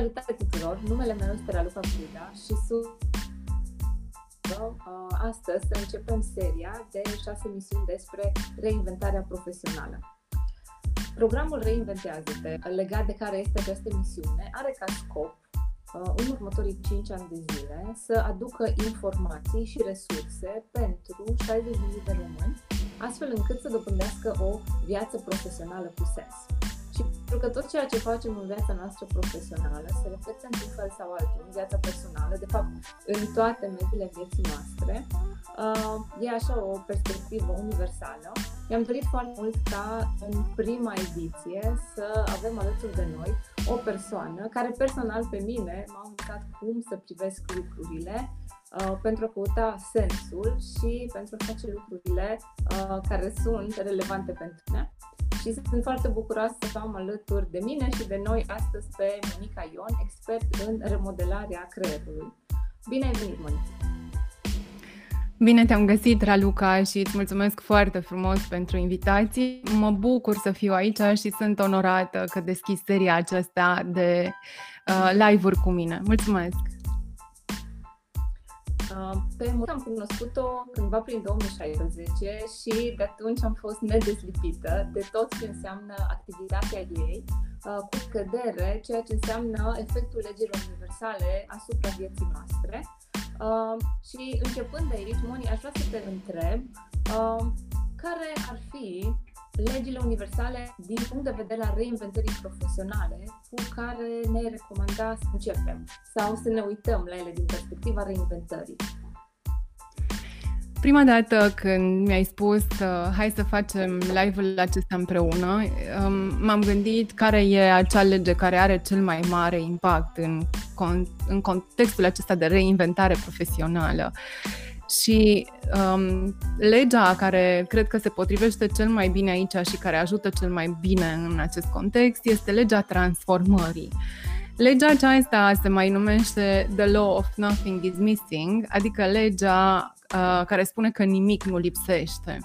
Salutare tuturor! Numele meu este Raluca Buda și sunt uh, astăzi să începem seria de șase misiuni despre reinventarea profesională. Programul Reinventează-te, legat de care este această misiune, are ca scop uh, în următorii 5 ani de zile să aducă informații și resurse pentru 60.000 de români, astfel încât să dobândească o viață profesională cu sens. Pentru că tot ceea ce facem în viața noastră profesională se reflectă într-un fel sau altul în viața personală, de fapt în toate mediile vieții noastre. Uh, e așa o perspectivă universală. Mi-am dorit foarte mult ca în prima ediție să avem alături de noi o persoană care personal pe mine m-a învățat cum să privesc lucrurile, Uh, pentru a căuta sensul și pentru a face lucrurile uh, care sunt relevante pentru mine și sunt foarte bucuroasă să am alături de mine și de noi astăzi pe Monica Ion, expert în remodelarea creierului. Bine ai venit, Monica! Bine te-am găsit, Raluca, și îți mulțumesc foarte frumos pentru invitație. Mă bucur să fiu aici și sunt onorată că deschizi seria aceasta de uh, live-uri cu mine. Mulțumesc! Uh, pe mult am cunoscut-o cândva prin 2016 și de atunci am fost nedezlipită de tot ce înseamnă activitatea ei, uh, cu scădere, ceea ce înseamnă efectul legilor universale asupra vieții noastre. Uh, și începând de aici, Moni, aș vrea să te întreb care ar fi legile universale din punct de vedere al reinventării profesionale cu care ne recomanda să începem sau să ne uităm la ele din perspectiva reinventării. Prima dată când mi-ai spus uh, hai să facem live-ul acesta împreună, um, m-am gândit care e acea lege care are cel mai mare impact în, con- în contextul acesta de reinventare profesională. Și um, legea care cred că se potrivește cel mai bine aici și care ajută cel mai bine în acest context este legea transformării. Legea aceasta se mai numește The Law of Nothing is Missing, adică legea uh, care spune că nimic nu lipsește.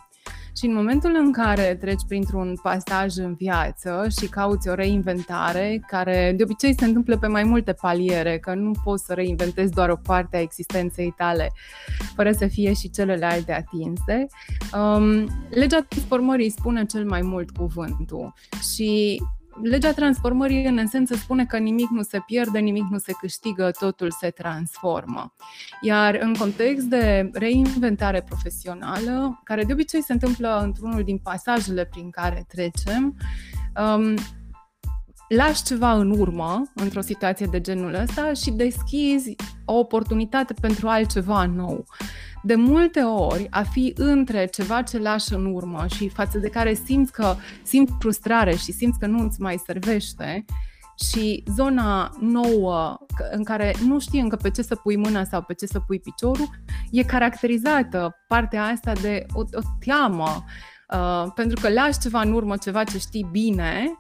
Și în momentul în care treci printr-un pasaj în viață și cauți o reinventare, care de obicei se întâmplă pe mai multe paliere, că nu poți să reinventezi doar o parte a existenței tale, fără să fie și celelalte atinse, um, legea transformării spune cel mai mult cuvântul. Și legea transformării în esență spune că nimic nu se pierde, nimic nu se câștigă, totul se transformă. Iar în context de reinventare profesională, care de obicei se întâmplă într-unul din pasajele prin care trecem, um, lași ceva în urmă într-o situație de genul ăsta și deschizi o oportunitate pentru altceva nou de multe ori a fi între ceva ce lași în urmă și față de care simți că simți frustrare și simți că nu îți mai servește și zona nouă în care nu știi încă pe ce să pui mâna sau pe ce să pui piciorul, e caracterizată partea asta de o, o teamă, uh, pentru că lași ceva în urmă, ceva ce știi bine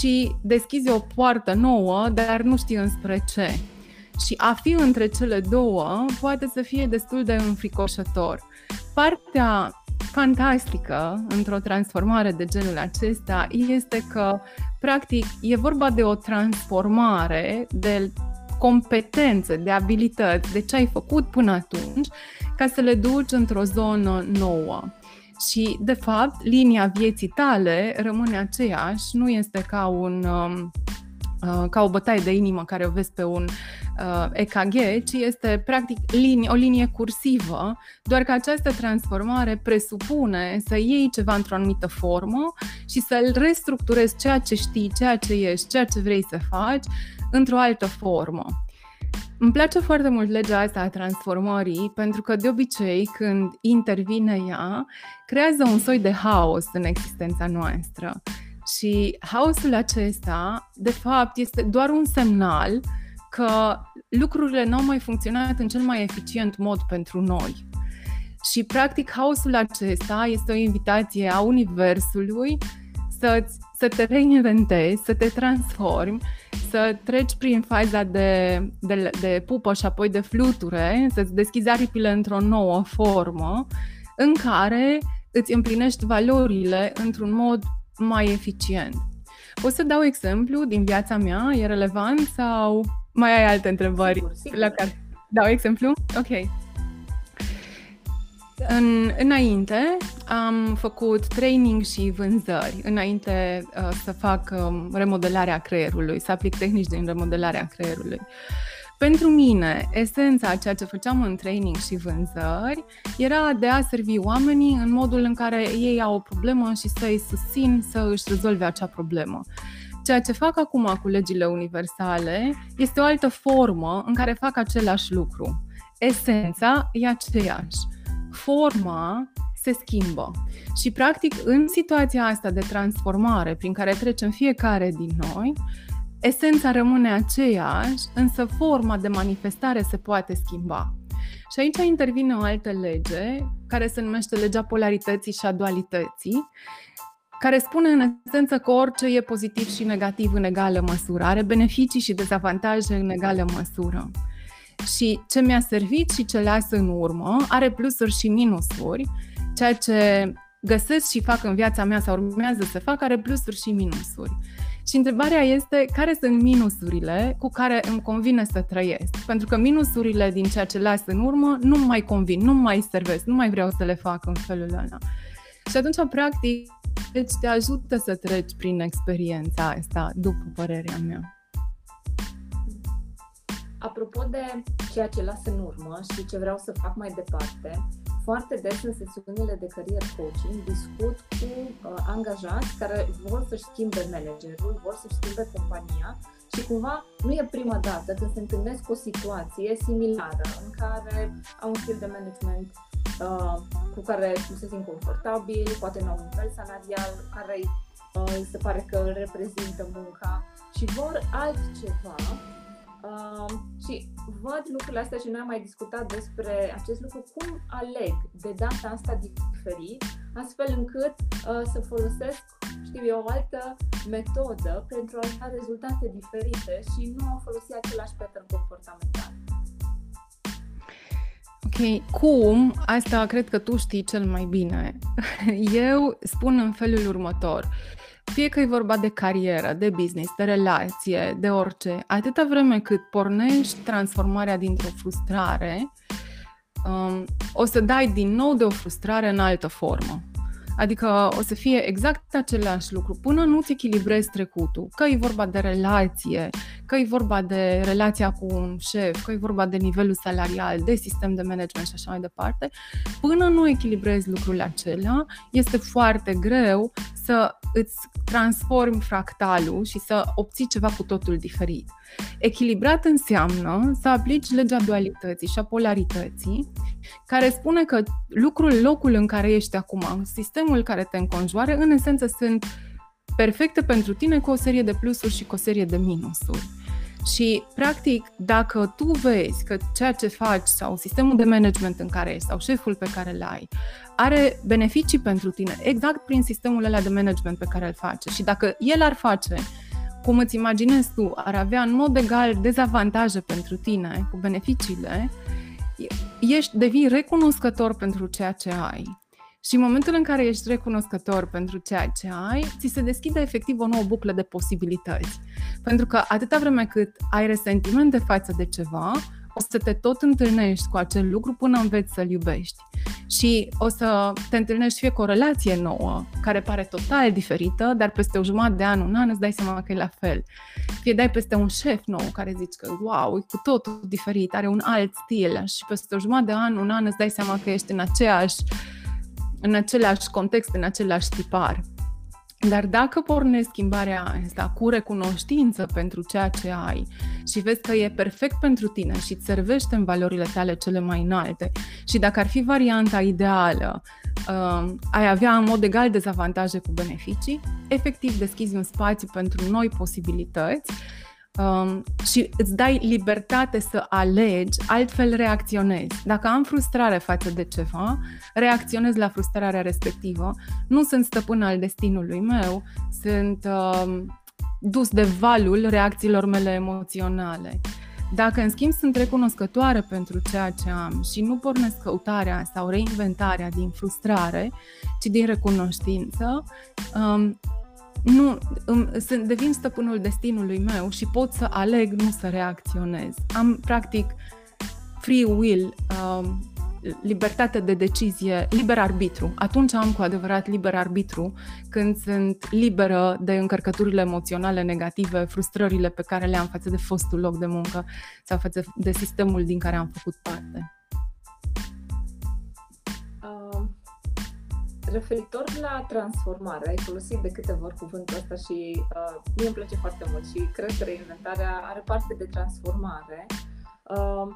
și deschizi o poartă nouă, dar nu știi înspre ce. Și a fi între cele două poate să fie destul de înfricoșător. Partea fantastică într-o transformare de genul acesta este că, practic, e vorba de o transformare de competențe, de abilități, de ce ai făcut până atunci, ca să le duci într-o zonă nouă. Și, de fapt, linia vieții tale rămâne aceeași, nu este ca un um, Uh, ca o bătaie de inimă care o vezi pe un uh, EKG, ci este practic linie, o linie cursivă, doar că această transformare presupune să iei ceva într-o anumită formă și să-l restructurezi ceea ce știi, ceea ce ești, ceea ce vrei să faci într-o altă formă. Îmi place foarte mult legea asta a transformării pentru că de obicei când intervine ea, creează un soi de haos în existența noastră. Și haosul acesta, de fapt, este doar un semnal că lucrurile nu au mai funcționat în cel mai eficient mod pentru noi. Și, practic, haosul acesta este o invitație a Universului să, să te reinventezi, să te transformi, să treci prin faza de, de, de pupă și apoi de fluture, să-ți deschizi aripile într-o nouă formă în care îți împlinești valorile într-un mod mai eficient. Poți să dau exemplu din viața mea? E relevant sau mai ai alte întrebări Sigur, sigur. la care... Dau exemplu? Ok. În, înainte am făcut training și vânzări, înainte uh, să fac um, remodelarea creierului, să aplic tehnici din remodelarea creierului. Pentru mine, esența a ceea ce făceam în training și vânzări era de a servi oamenii în modul în care ei au o problemă și să îi susțin să își rezolve acea problemă. Ceea ce fac acum cu legile universale este o altă formă în care fac același lucru. Esența e aceeași. Forma se schimbă. Și, practic, în situația asta de transformare prin care trecem fiecare din noi, esența rămâne aceeași, însă forma de manifestare se poate schimba. Și aici intervine o altă lege, care se numește legea polarității și a dualității, care spune în esență că orice e pozitiv și negativ în egală măsură, are beneficii și dezavantaje în egală măsură. Și ce mi-a servit și ce las în urmă are plusuri și minusuri, ceea ce găsesc și fac în viața mea sau urmează să fac are plusuri și minusuri. Și întrebarea este care sunt minusurile cu care îmi convine să trăiesc. Pentru că minusurile din ceea ce las în urmă nu mai convin, nu mai servesc, nu mai vreau să le fac în felul ăla. Și atunci, practic, deci te ajută să treci prin experiența asta, după părerea mea. Apropo de ceea ce las în urmă și ce vreau să fac mai departe, foarte des în sesiunile de career coaching discut cu uh, angajați care vor să-și schimbe managerul, vor să-și schimbe compania și cumva nu e prima dată când se întâlnesc cu o situație similară în care au un stil de management uh, cu care nu se simt confortabil, poate nu au un nivel salarial care uh, se pare că îl reprezintă munca și vor altceva Uh, și văd lucrurile astea și noi am mai discutat despre acest lucru, cum aleg de data asta diferit, astfel încât uh, să folosesc, știu eu, o altă metodă pentru a da rezultate diferite și nu a folosi același pattern comportamental. Ok, cum? Asta cred că tu știi cel mai bine. Eu spun în felul următor. Uh, fie că e vorba de carieră, de business, de relație, de orice, atâta vreme cât pornești transformarea dintr-o frustrare, um, o să dai din nou de o frustrare în altă formă. Adică o să fie exact același lucru până nu-ți echilibrezi trecutul. Că e vorba de relație, că e vorba de relația cu un șef, că e vorba de nivelul salarial, de sistem de management și așa mai departe, până nu echilibrezi lucrurile acelea, este foarte greu să îți transformi fractalul și să obții ceva cu totul diferit. Echilibrat înseamnă să aplici legea dualității și a polarității, care spune că lucrul, locul în care ești acum, sistemul care te înconjoară, în esență sunt perfecte pentru tine cu o serie de plusuri și cu o serie de minusuri. Și, practic, dacă tu vezi că ceea ce faci sau sistemul de management în care ești sau șeful pe care îl ai are beneficii pentru tine exact prin sistemul ăla de management pe care îl face și dacă el ar face cum îți imaginezi tu, ar avea în mod egal dezavantaje pentru tine cu beneficiile, ești, devii recunoscător pentru ceea ce ai. Și în momentul în care ești recunoscător pentru ceea ce ai, ți se deschide efectiv o nouă buclă de posibilități. Pentru că atâta vreme cât ai resentimente față de ceva, o să te tot întâlnești cu acel lucru până înveți să-l iubești. Și o să te întâlnești fie cu o relație nouă, care pare total diferită, dar peste o jumătate de an, un an, îți dai seama că e la fel. Fie dai peste un șef nou care zici că, wow, e cu totul diferit, are un alt stil și peste o jumătate de an, un an, îți dai seama că ești în aceeași în același context, în același tipar. Dar dacă pornești schimbarea asta cu recunoștință pentru ceea ce ai și vezi că e perfect pentru tine și îți servește în valorile tale cele mai înalte și dacă ar fi varianta ideală, uh, ai avea în mod egal dezavantaje cu beneficii, efectiv deschizi un spațiu pentru noi posibilități um, și îți dai libertate să alegi, altfel reacționezi. Dacă am frustrare față de ceva, reacționez la frustrarea respectivă. Nu sunt stăpân al destinului meu, sunt um, dus de valul reacțiilor mele emoționale. Dacă, în schimb, sunt recunoscătoare pentru ceea ce am și nu pornesc căutarea sau reinventarea din frustrare, ci din recunoștință, um, nu, îmi, sunt, devin stăpânul destinului meu și pot să aleg nu să reacționez. Am, practic, free will, uh, libertate de decizie, liber arbitru. Atunci am cu adevărat liber arbitru când sunt liberă de încărcăturile emoționale negative, frustrările pe care le am față de fostul loc de muncă sau față de sistemul din care am făcut parte. Referitor la transformare, ai folosit de câteva ori cuvântul ăsta și uh, mie îmi place foarte mult și cred că reinventarea are parte de transformare. Uh,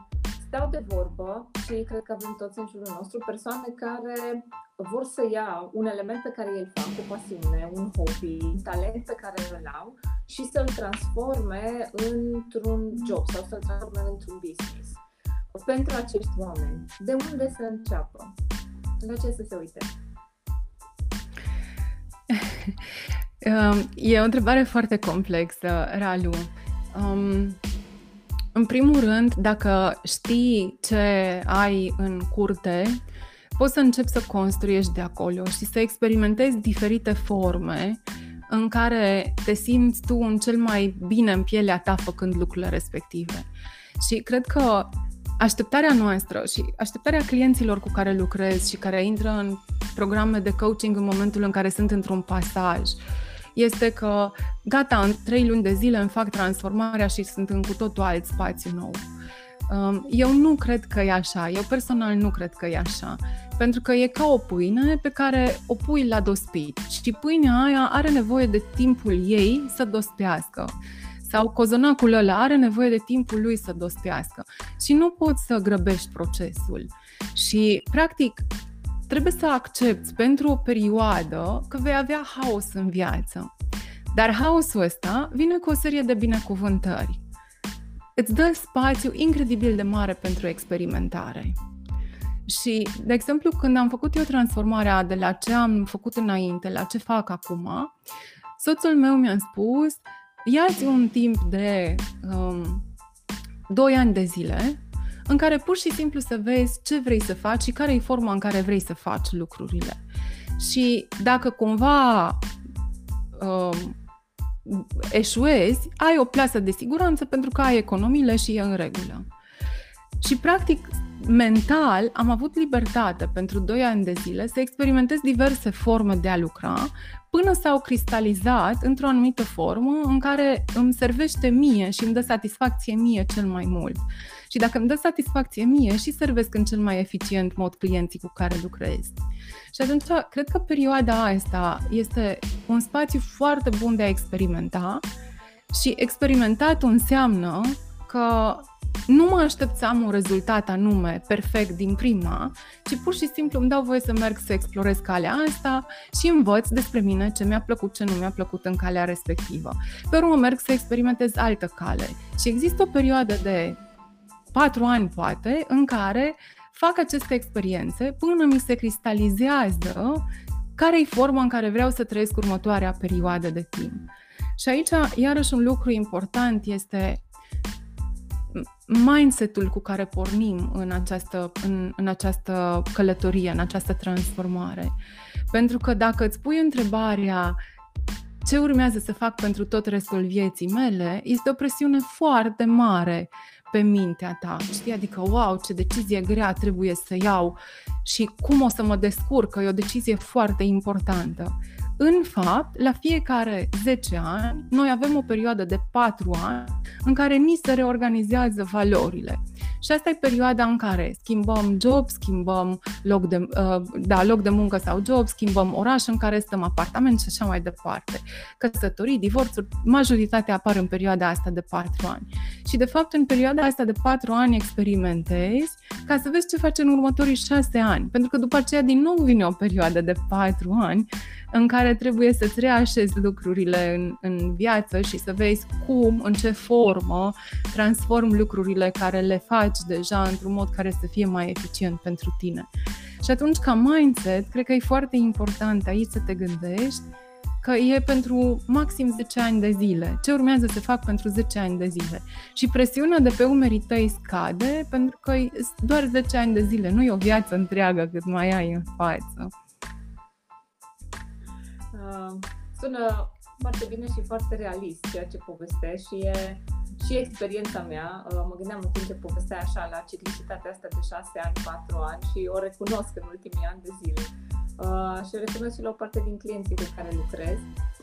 stau de vorbă și cred că avem toți în jurul nostru persoane care vor să ia un element pe care îl fac, o pasiune, un hobby, un talent pe care îl au și să-l transforme într-un job sau să-l transforme într-un business. Pentru acești oameni, de unde să înceapă? La ce să se uite? E o întrebare foarte complexă, Ralu. Um, în primul rând, dacă știi ce ai în curte, poți să începi să construiești de acolo și să experimentezi diferite forme în care te simți tu în cel mai bine în pielea ta făcând lucrurile respective. Și cred că așteptarea noastră și așteptarea clienților cu care lucrez și care intră în programe de coaching în momentul în care sunt într-un pasaj, este că gata, în trei luni de zile îmi fac transformarea și sunt în cu totul alt spațiu nou. Um, eu nu cred că e așa, eu personal nu cred că e așa, pentru că e ca o pâine pe care o pui la dospit și pâinea aia are nevoie de timpul ei să dospească sau cozonacul ăla are nevoie de timpul lui să dospească și nu poți să grăbești procesul. Și, practic, trebuie să accepti pentru o perioadă că vei avea haos în viață. Dar haosul ăsta vine cu o serie de binecuvântări. Îți dă spațiu incredibil de mare pentru experimentare. Și, de exemplu, când am făcut eu transformarea de la ce am făcut înainte la ce fac acum, soțul meu mi-a spus, ia-ți un timp de um, 2 ani de zile în care pur și simplu să vezi ce vrei să faci și care e forma în care vrei să faci lucrurile. Și dacă cumva uh, eșuezi, ai o plasă de siguranță pentru că ai economiile și e în regulă. Și practic, mental, am avut libertate pentru 2 ani de zile să experimentez diverse forme de a lucra până s-au cristalizat într-o anumită formă în care îmi servește mie și îmi dă satisfacție mie cel mai mult. Și dacă îmi dă satisfacție mie și servesc în cel mai eficient mod clienții cu care lucrez. Și atunci, cred că perioada asta este un spațiu foarte bun de a experimenta și experimentatul înseamnă că nu mă aștept să am un rezultat anume perfect din prima, ci pur și simplu îmi dau voie să merg să explorez calea asta și învăț despre mine ce mi-a plăcut, ce nu mi-a plăcut în calea respectivă. Pe urmă merg să experimentez altă cale. Și există o perioadă de patru ani, poate, în care fac aceste experiențe până mi se cristalizează care e forma în care vreau să trăiesc următoarea perioadă de timp. Și aici, iarăși, un lucru important este mindset-ul cu care pornim în această, în, în această călătorie, în această transformare. Pentru că dacă îți pui întrebarea ce urmează să fac pentru tot restul vieții mele, este o presiune foarte mare pe mintea ta, știi? Adică, wow, ce decizie grea trebuie să iau și cum o să mă descurc, că e o decizie foarte importantă. În fapt, la fiecare 10 ani, noi avem o perioadă de 4 ani în care ni se reorganizează valorile. Și asta e perioada în care schimbăm job, schimbăm loc de, uh, da, loc de muncă sau job, schimbăm oraș în care stăm, apartament și așa mai departe. Căsătorii, divorțuri, majoritatea apar în perioada asta de 4 ani. Și de fapt în perioada asta de 4 ani experimentezi ca să vezi ce faci în următorii 6 ani. Pentru că după aceea din nou vine o perioadă de 4 ani în care trebuie să-ți reașezi lucrurile în, în viață și să vezi cum, în ce formă transform lucrurile care le faci deja într-un mod care să fie mai eficient pentru tine. Și atunci, ca mindset, cred că e foarte important aici să te gândești că e pentru maxim 10 ani de zile. Ce urmează să fac pentru 10 ani de zile? Și presiunea de pe umerii tăi scade pentru că e doar 10 ani de zile, nu e o viață întreagă cât mai ai în față. sună foarte bine și foarte realist ceea ce povestești și e și experiența mea. Uh, mă gândeam în timp ce povestea așa la ciclicitatea asta de 6 ani, 4 ani și o recunosc în ultimii ani de zile. Uh, și o recunosc și la o parte din clienții cu care lucrez.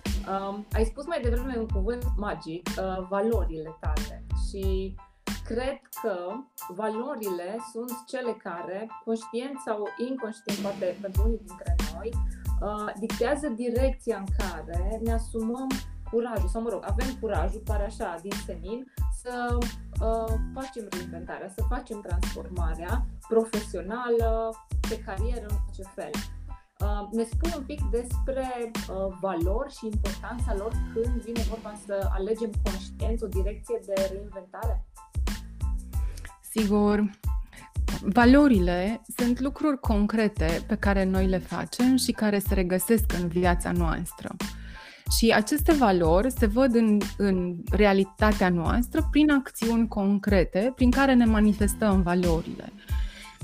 Uh, ai spus mai devreme un cuvânt magic, uh, valorile tale. Și cred că valorile sunt cele care, conștient sau inconștient, poate pentru unii dintre noi, uh, dictează direcția în care ne asumăm curajul, sau mă rog, avem curajul, pare așa, din senin, să uh, facem reinventarea, să facem transformarea profesională, pe carieră, în orice fel. Uh, ne spui un pic despre uh, valori și importanța lor când vine vorba să alegem conștient o direcție de reinventare? Sigur, Valorile sunt lucruri concrete pe care noi le facem și care se regăsesc în viața noastră. Și aceste valori se văd în, în realitatea noastră prin acțiuni concrete prin care ne manifestăm valorile.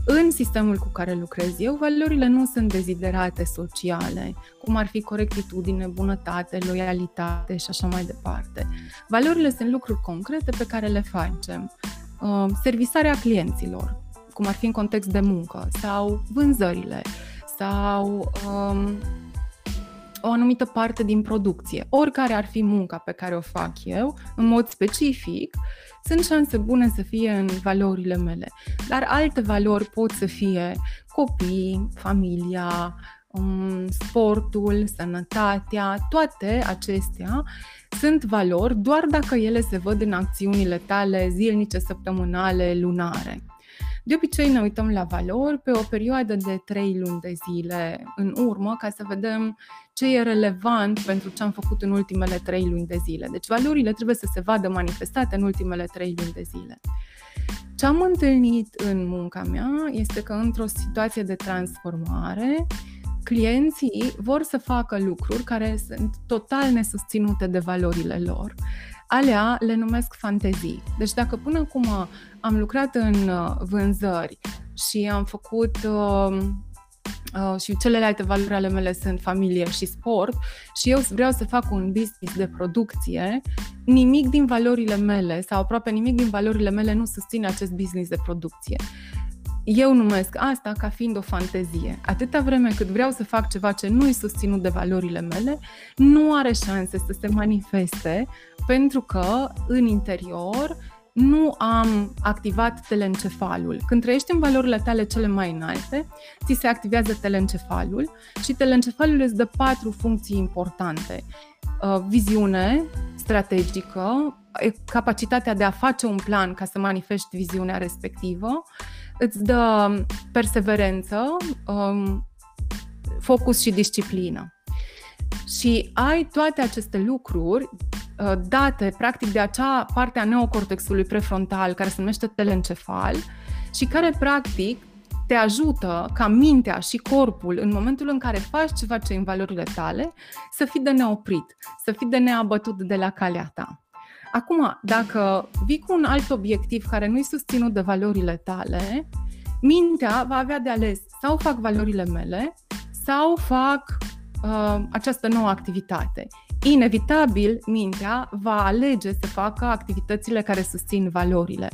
În sistemul cu care lucrez eu, valorile nu sunt deziderate sociale, cum ar fi corectitudine, bunătate, loialitate și așa mai departe. Valorile sunt lucruri concrete pe care le facem. Uh, servisarea clienților, cum ar fi în context de muncă, sau vânzările, sau um, o anumită parte din producție. Oricare ar fi munca pe care o fac eu, în mod specific, sunt șanse bune să fie în valorile mele. Dar alte valori pot să fie copii, familia, um, sportul, sănătatea, toate acestea sunt valori doar dacă ele se văd în acțiunile tale zilnice, săptămânale, lunare. De obicei ne uităm la valori pe o perioadă de 3 luni de zile în urmă ca să vedem ce e relevant pentru ce am făcut în ultimele 3 luni de zile. Deci valorile trebuie să se vadă manifestate în ultimele 3 luni de zile. Ce am întâlnit în munca mea este că într-o situație de transformare, clienții vor să facă lucruri care sunt total nesusținute de valorile lor alea le numesc fantezii. Deci dacă până acum am lucrat în uh, vânzări și am făcut uh, uh, și celelalte valori ale mele sunt familie și sport și eu vreau să fac un business de producție, nimic din valorile mele sau aproape nimic din valorile mele nu susține acest business de producție eu numesc asta ca fiind o fantezie. Atâta vreme cât vreau să fac ceva ce nu e susținut de valorile mele, nu are șanse să se manifeste pentru că în interior nu am activat telencefalul. Când trăiești în valorile tale cele mai înalte, ți se activează telencefalul și telencefalul îți dă patru funcții importante. Uh, viziune strategică, capacitatea de a face un plan ca să manifesti viziunea respectivă, îți dă perseverență, um, focus și disciplină. Și ai toate aceste lucruri uh, date practic de acea parte a neocortexului prefrontal care se numește telencefal și care practic te ajută ca mintea și corpul în momentul în care faci ceva ce în valorile tale să fii de neoprit, să fii de neabătut de la calea ta. Acum, dacă vii cu un alt obiectiv care nu-i susținut de valorile tale, mintea va avea de ales sau fac valorile mele sau fac uh, această nouă activitate. Inevitabil, mintea va alege să facă activitățile care susțin valorile.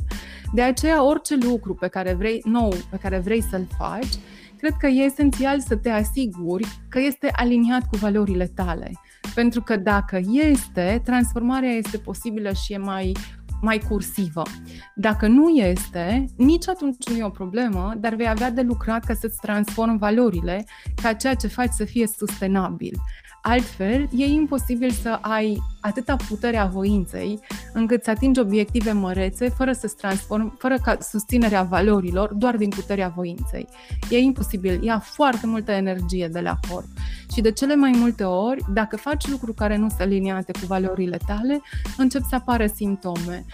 De aceea, orice lucru pe care vrei, nou pe care vrei să-l faci, cred că e esențial să te asiguri că este aliniat cu valorile tale. Pentru că dacă este, transformarea este posibilă și e mai mai cursivă. Dacă nu este, nici atunci nu e o problemă, dar vei avea de lucrat ca să-ți transform valorile ca ceea ce faci să fie sustenabil. Altfel, e imposibil să ai atâta putere a voinței încât să atingi obiective mărețe fără să-ți transform, fără ca susținerea valorilor doar din puterea voinței. E imposibil, ia foarte multă energie de la corp. Și de cele mai multe ori, dacă faci lucruri care nu sunt aliniate cu valorile tale, încep să apară simptome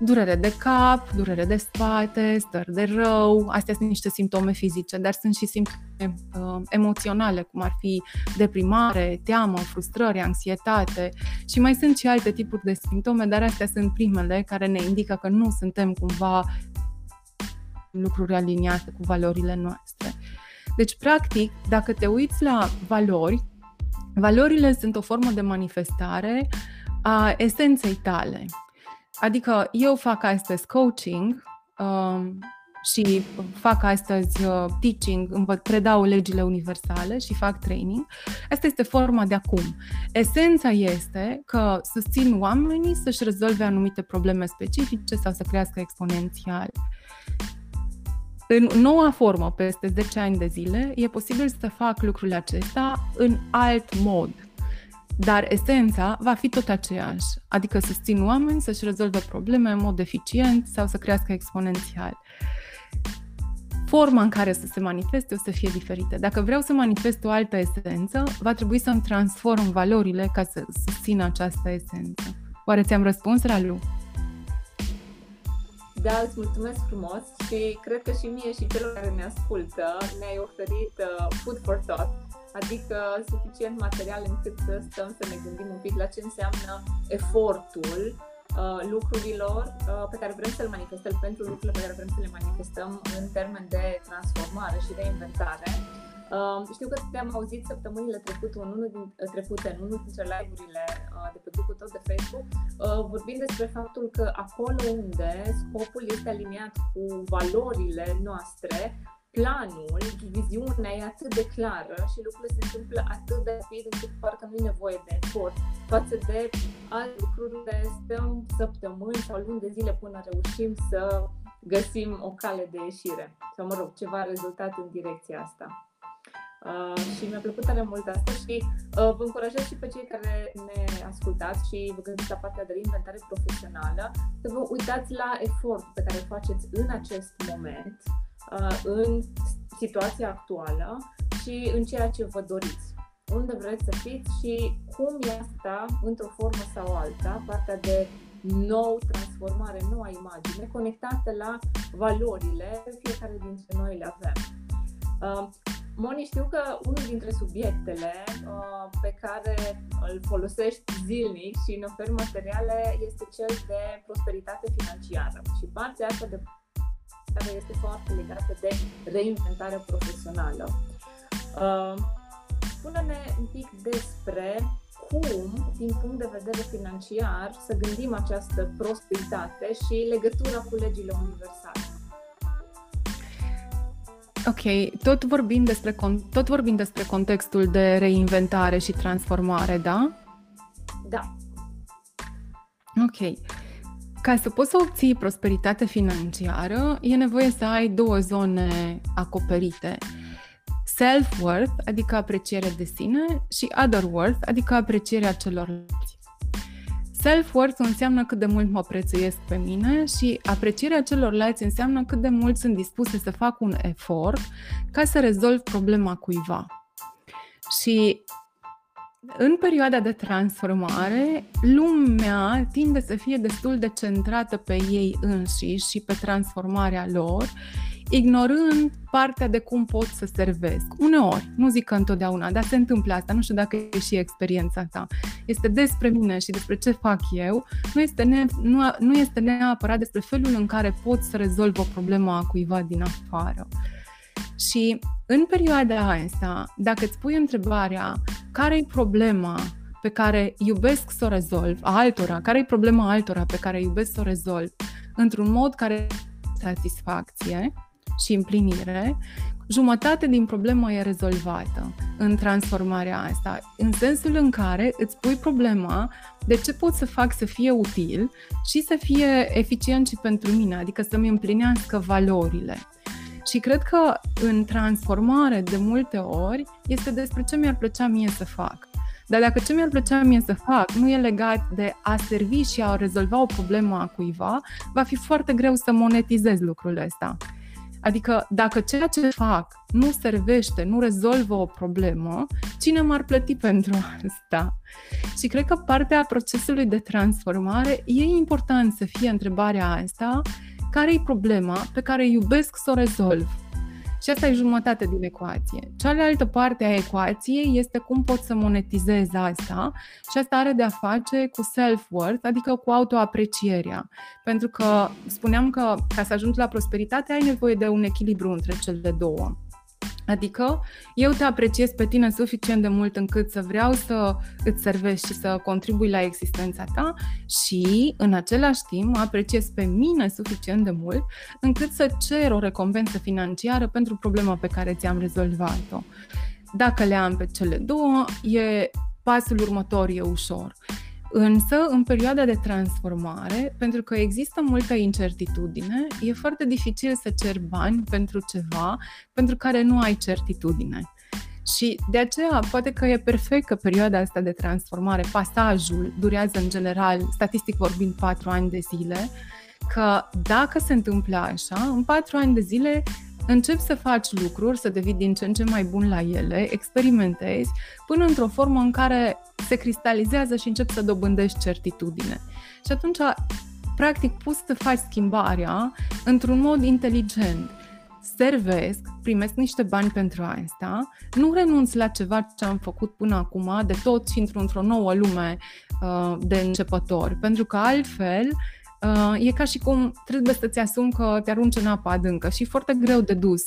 durere de cap, durere de spate, stări de rău, astea sunt niște simptome fizice, dar sunt și simptome uh, emoționale, cum ar fi deprimare, teamă, frustrări, anxietate și mai sunt și alte tipuri de simptome, dar astea sunt primele care ne indică că nu suntem cumva lucruri aliniate cu valorile noastre. Deci, practic, dacă te uiți la valori, Valorile sunt o formă de manifestare a esenței tale. Adică eu fac astăzi coaching um, și fac astăzi uh, teaching, îmi predau legile universale și fac training. Asta este forma de acum. Esența este că susțin oamenii să-și rezolve anumite probleme specifice sau să crească exponențial. În noua formă, peste 10 ani de zile, e posibil să fac lucrul acesta în alt mod. Dar esența va fi tot aceeași, adică susțin oameni să-și rezolve probleme în mod eficient sau să crească exponențial forma în care să se manifeste o să fie diferită. Dacă vreau să manifest o altă esență, va trebui să-mi transform valorile ca să susțin această esență. Oare ți-am răspuns, Ralu? Da, îți mulțumesc frumos și cred că și mie și celor care ne ascultă ne-ai oferit uh, food for thought, adică suficient material încât să stăm să ne gândim un pic la ce înseamnă efortul Uh, lucrurilor uh, pe care vrem să le manifestăm, pentru lucrurile pe care vrem să le manifestăm în termen de transformare și de inventare. Uh, știu că te-am auzit săptămânile trecute în unul din, trecute în unul dintre live-urile de pe grupul tău de Facebook, vorbind despre faptul că acolo unde scopul este aliniat cu valorile noastre, planul, viziunea e atât de clară și lucrurile se întâmplă atât de rapid încât parcă nu e nevoie de efort față de alte lucruri unde stăm săptămâni sau luni de zile până reușim să găsim o cale de ieșire sau, mă rog, ceva rezultat în direcția asta. Uh, și mi-a plăcut tare mult asta și uh, vă încurajez și pe cei care ne ascultați și vă gândiți la partea de reinventare profesională să vă uitați la efortul pe care îl faceți în acest moment Uh, în situația actuală și în ceea ce vă doriți. Unde vreți să fiți și cum e asta, într-o formă sau alta, partea de nou transformare, noua imagine, conectată la valorile pe fiecare dintre noi le avem. Uh, Moni, știu că unul dintre subiectele uh, pe care îl folosești zilnic și în oferi materiale este cel de prosperitate financiară. Și partea asta de care este foarte legată de reinventarea profesională. Uh, spune-ne un pic despre cum, din punct de vedere financiar, să gândim această prosperitate și legătura cu legile universale. Ok, tot vorbim despre, tot vorbim despre contextul de reinventare și transformare, da? Da. Ok. Ca să poți să obții prosperitate financiară, e nevoie să ai două zone acoperite. Self-worth, adică aprecierea de sine, și other-worth, adică aprecierea celorlalți. Self-worth înseamnă cât de mult mă prețuiesc pe mine și aprecierea celorlalți înseamnă cât de mult sunt dispuse să fac un efort ca să rezolv problema cuiva. Și în perioada de transformare, lumea tinde să fie destul de centrată pe ei înșiși și pe transformarea lor, ignorând partea de cum pot să servesc. Uneori, nu zic că întotdeauna, dar se întâmplă asta, nu știu dacă e și experiența ta. Este despre mine și despre ce fac eu, nu este, ne, nu, nu este neapărat despre felul în care pot să rezolv o problemă a cuiva din afară. Și în perioada asta, dacă îți pui întrebarea care e problema pe care iubesc să o rezolv, a altora, care e problema altora pe care iubesc să o rezolv, într-un mod care satisfacție și împlinire, jumătate din problemă e rezolvată în transformarea asta, în sensul în care îți pui problema de ce pot să fac să fie util și să fie eficient și pentru mine, adică să-mi împlinească valorile. Și cred că în transformare, de multe ori, este despre ce mi-ar plăcea mie să fac. Dar dacă ce mi-ar plăcea mie să fac nu e legat de a servi și a rezolva o problemă a cuiva, va fi foarte greu să monetizez lucrul ăsta. Adică dacă ceea ce fac nu servește, nu rezolvă o problemă, cine m-ar plăti pentru asta? Și cred că partea procesului de transformare e important să fie întrebarea asta care e problema pe care iubesc să o rezolv. Și asta e jumătate din ecuație. Cealaltă parte a ecuației este cum pot să monetizez asta și asta are de-a face cu self-worth, adică cu autoaprecierea. Pentru că spuneam că ca să ajungi la prosperitate ai nevoie de un echilibru între cele două. Adică eu te apreciez pe tine suficient de mult încât să vreau să îți servesc și să contribui la existența ta și în același timp mă apreciez pe mine suficient de mult încât să cer o recompensă financiară pentru problema pe care ți-am rezolvat-o. Dacă le am pe cele două, e pasul următor e ușor. Însă, în perioada de transformare, pentru că există multă incertitudine, e foarte dificil să ceri bani pentru ceva pentru care nu ai certitudine. Și de aceea, poate că e perfect că perioada asta de transformare, pasajul, durează în general, statistic vorbind, 4 ani de zile, că dacă se întâmplă așa, în 4 ani de zile începi să faci lucruri, să devii din ce în ce mai bun la ele, experimentezi, până într-o formă în care se cristalizează și începi să dobândești certitudine. Și atunci, practic, poți să faci schimbarea într-un mod inteligent. Servesc, primesc niște bani pentru asta, nu renunț la ceva ce am făcut până acum, de tot și într-o nouă lume uh, de începători, pentru că altfel Uh, e ca și cum trebuie să-ți asumi că te arunci în apă adâncă și foarte greu de dus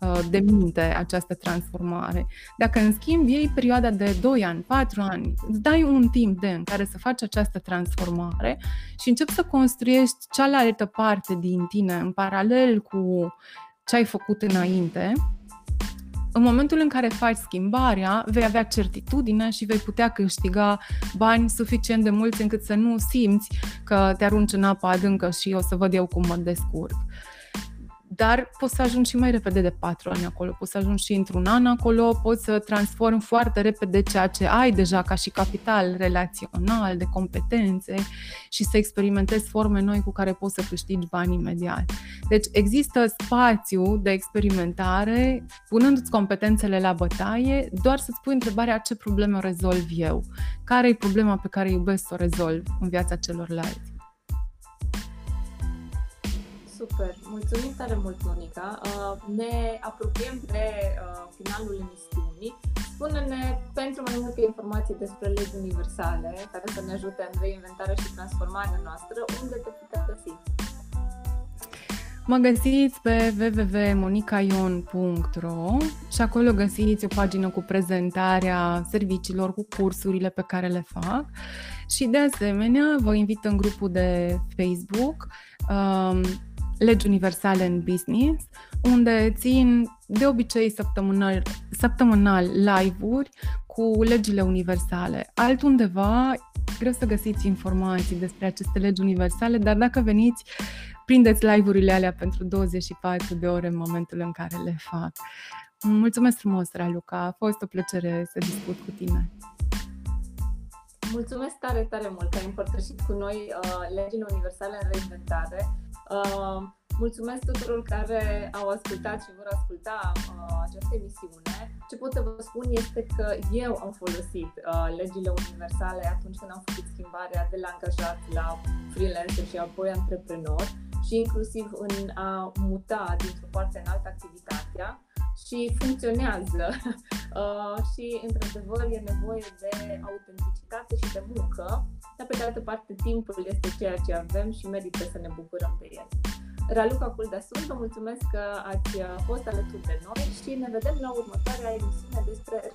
uh, de minte această transformare. Dacă în schimb iei perioada de 2 ani, 4 ani, îți dai un timp de în care să faci această transformare și începi să construiești cealaltă parte din tine în paralel cu ce ai făcut înainte, în momentul în care faci schimbarea, vei avea certitudine și vei putea câștiga bani suficient de mulți încât să nu simți că te arunci în apa adâncă și o să văd eu cum mă descurc dar poți să ajungi și mai repede de patru ani acolo, poți să ajungi și într-un an acolo, poți să transformi foarte repede ceea ce ai deja ca și capital relațional, de competențe și să experimentezi forme noi cu care poți să câștigi bani imediat. Deci există spațiu de experimentare, punându-ți competențele la bătaie, doar să-ți pui întrebarea ce probleme o rezolv eu, care e problema pe care iubesc să o rezolv în viața celorlalți. Super! Mulțumim tare mult, Monica! Uh, ne apropiem de uh, finalul emisiunii. Spune-ne pentru mai multe informații despre legi universale care să ne ajute în reinventarea și transformarea noastră, unde te putem găsi? Mă găsiți pe www.monicaion.ro și acolo găsiți o pagină cu prezentarea serviciilor, cu cursurile pe care le fac și de asemenea vă invit în grupul de Facebook um, legi universale în business, unde țin de obicei săptămânal, săptămânal live-uri cu legile universale. Altundeva, greu să găsiți informații despre aceste legi universale, dar dacă veniți, prindeți live-urile alea pentru 24 de ore în momentul în care le fac. Mulțumesc frumos, Raluca, a fost o plăcere să discut cu tine. Mulțumesc tare, tare mult că ai împărtășit cu noi uh, legile universale în reinventare Uh, mulțumesc tuturor care au ascultat și vor asculta uh, această emisiune. Ce pot să vă spun este că eu am folosit uh, legile universale atunci când am făcut schimbarea de la angajat la freelancer și apoi antreprenor și inclusiv în a muta dintr-o parte în altă activitatea și funcționează uh, și într-adevăr e nevoie de autenticitate și de muncă, dar pe de altă parte timpul este ceea ce avem și merită să ne bucurăm de el. Raluca Culdasun, vă mulțumesc că ați fost alături de noi și ne vedem la următoarea emisiune despre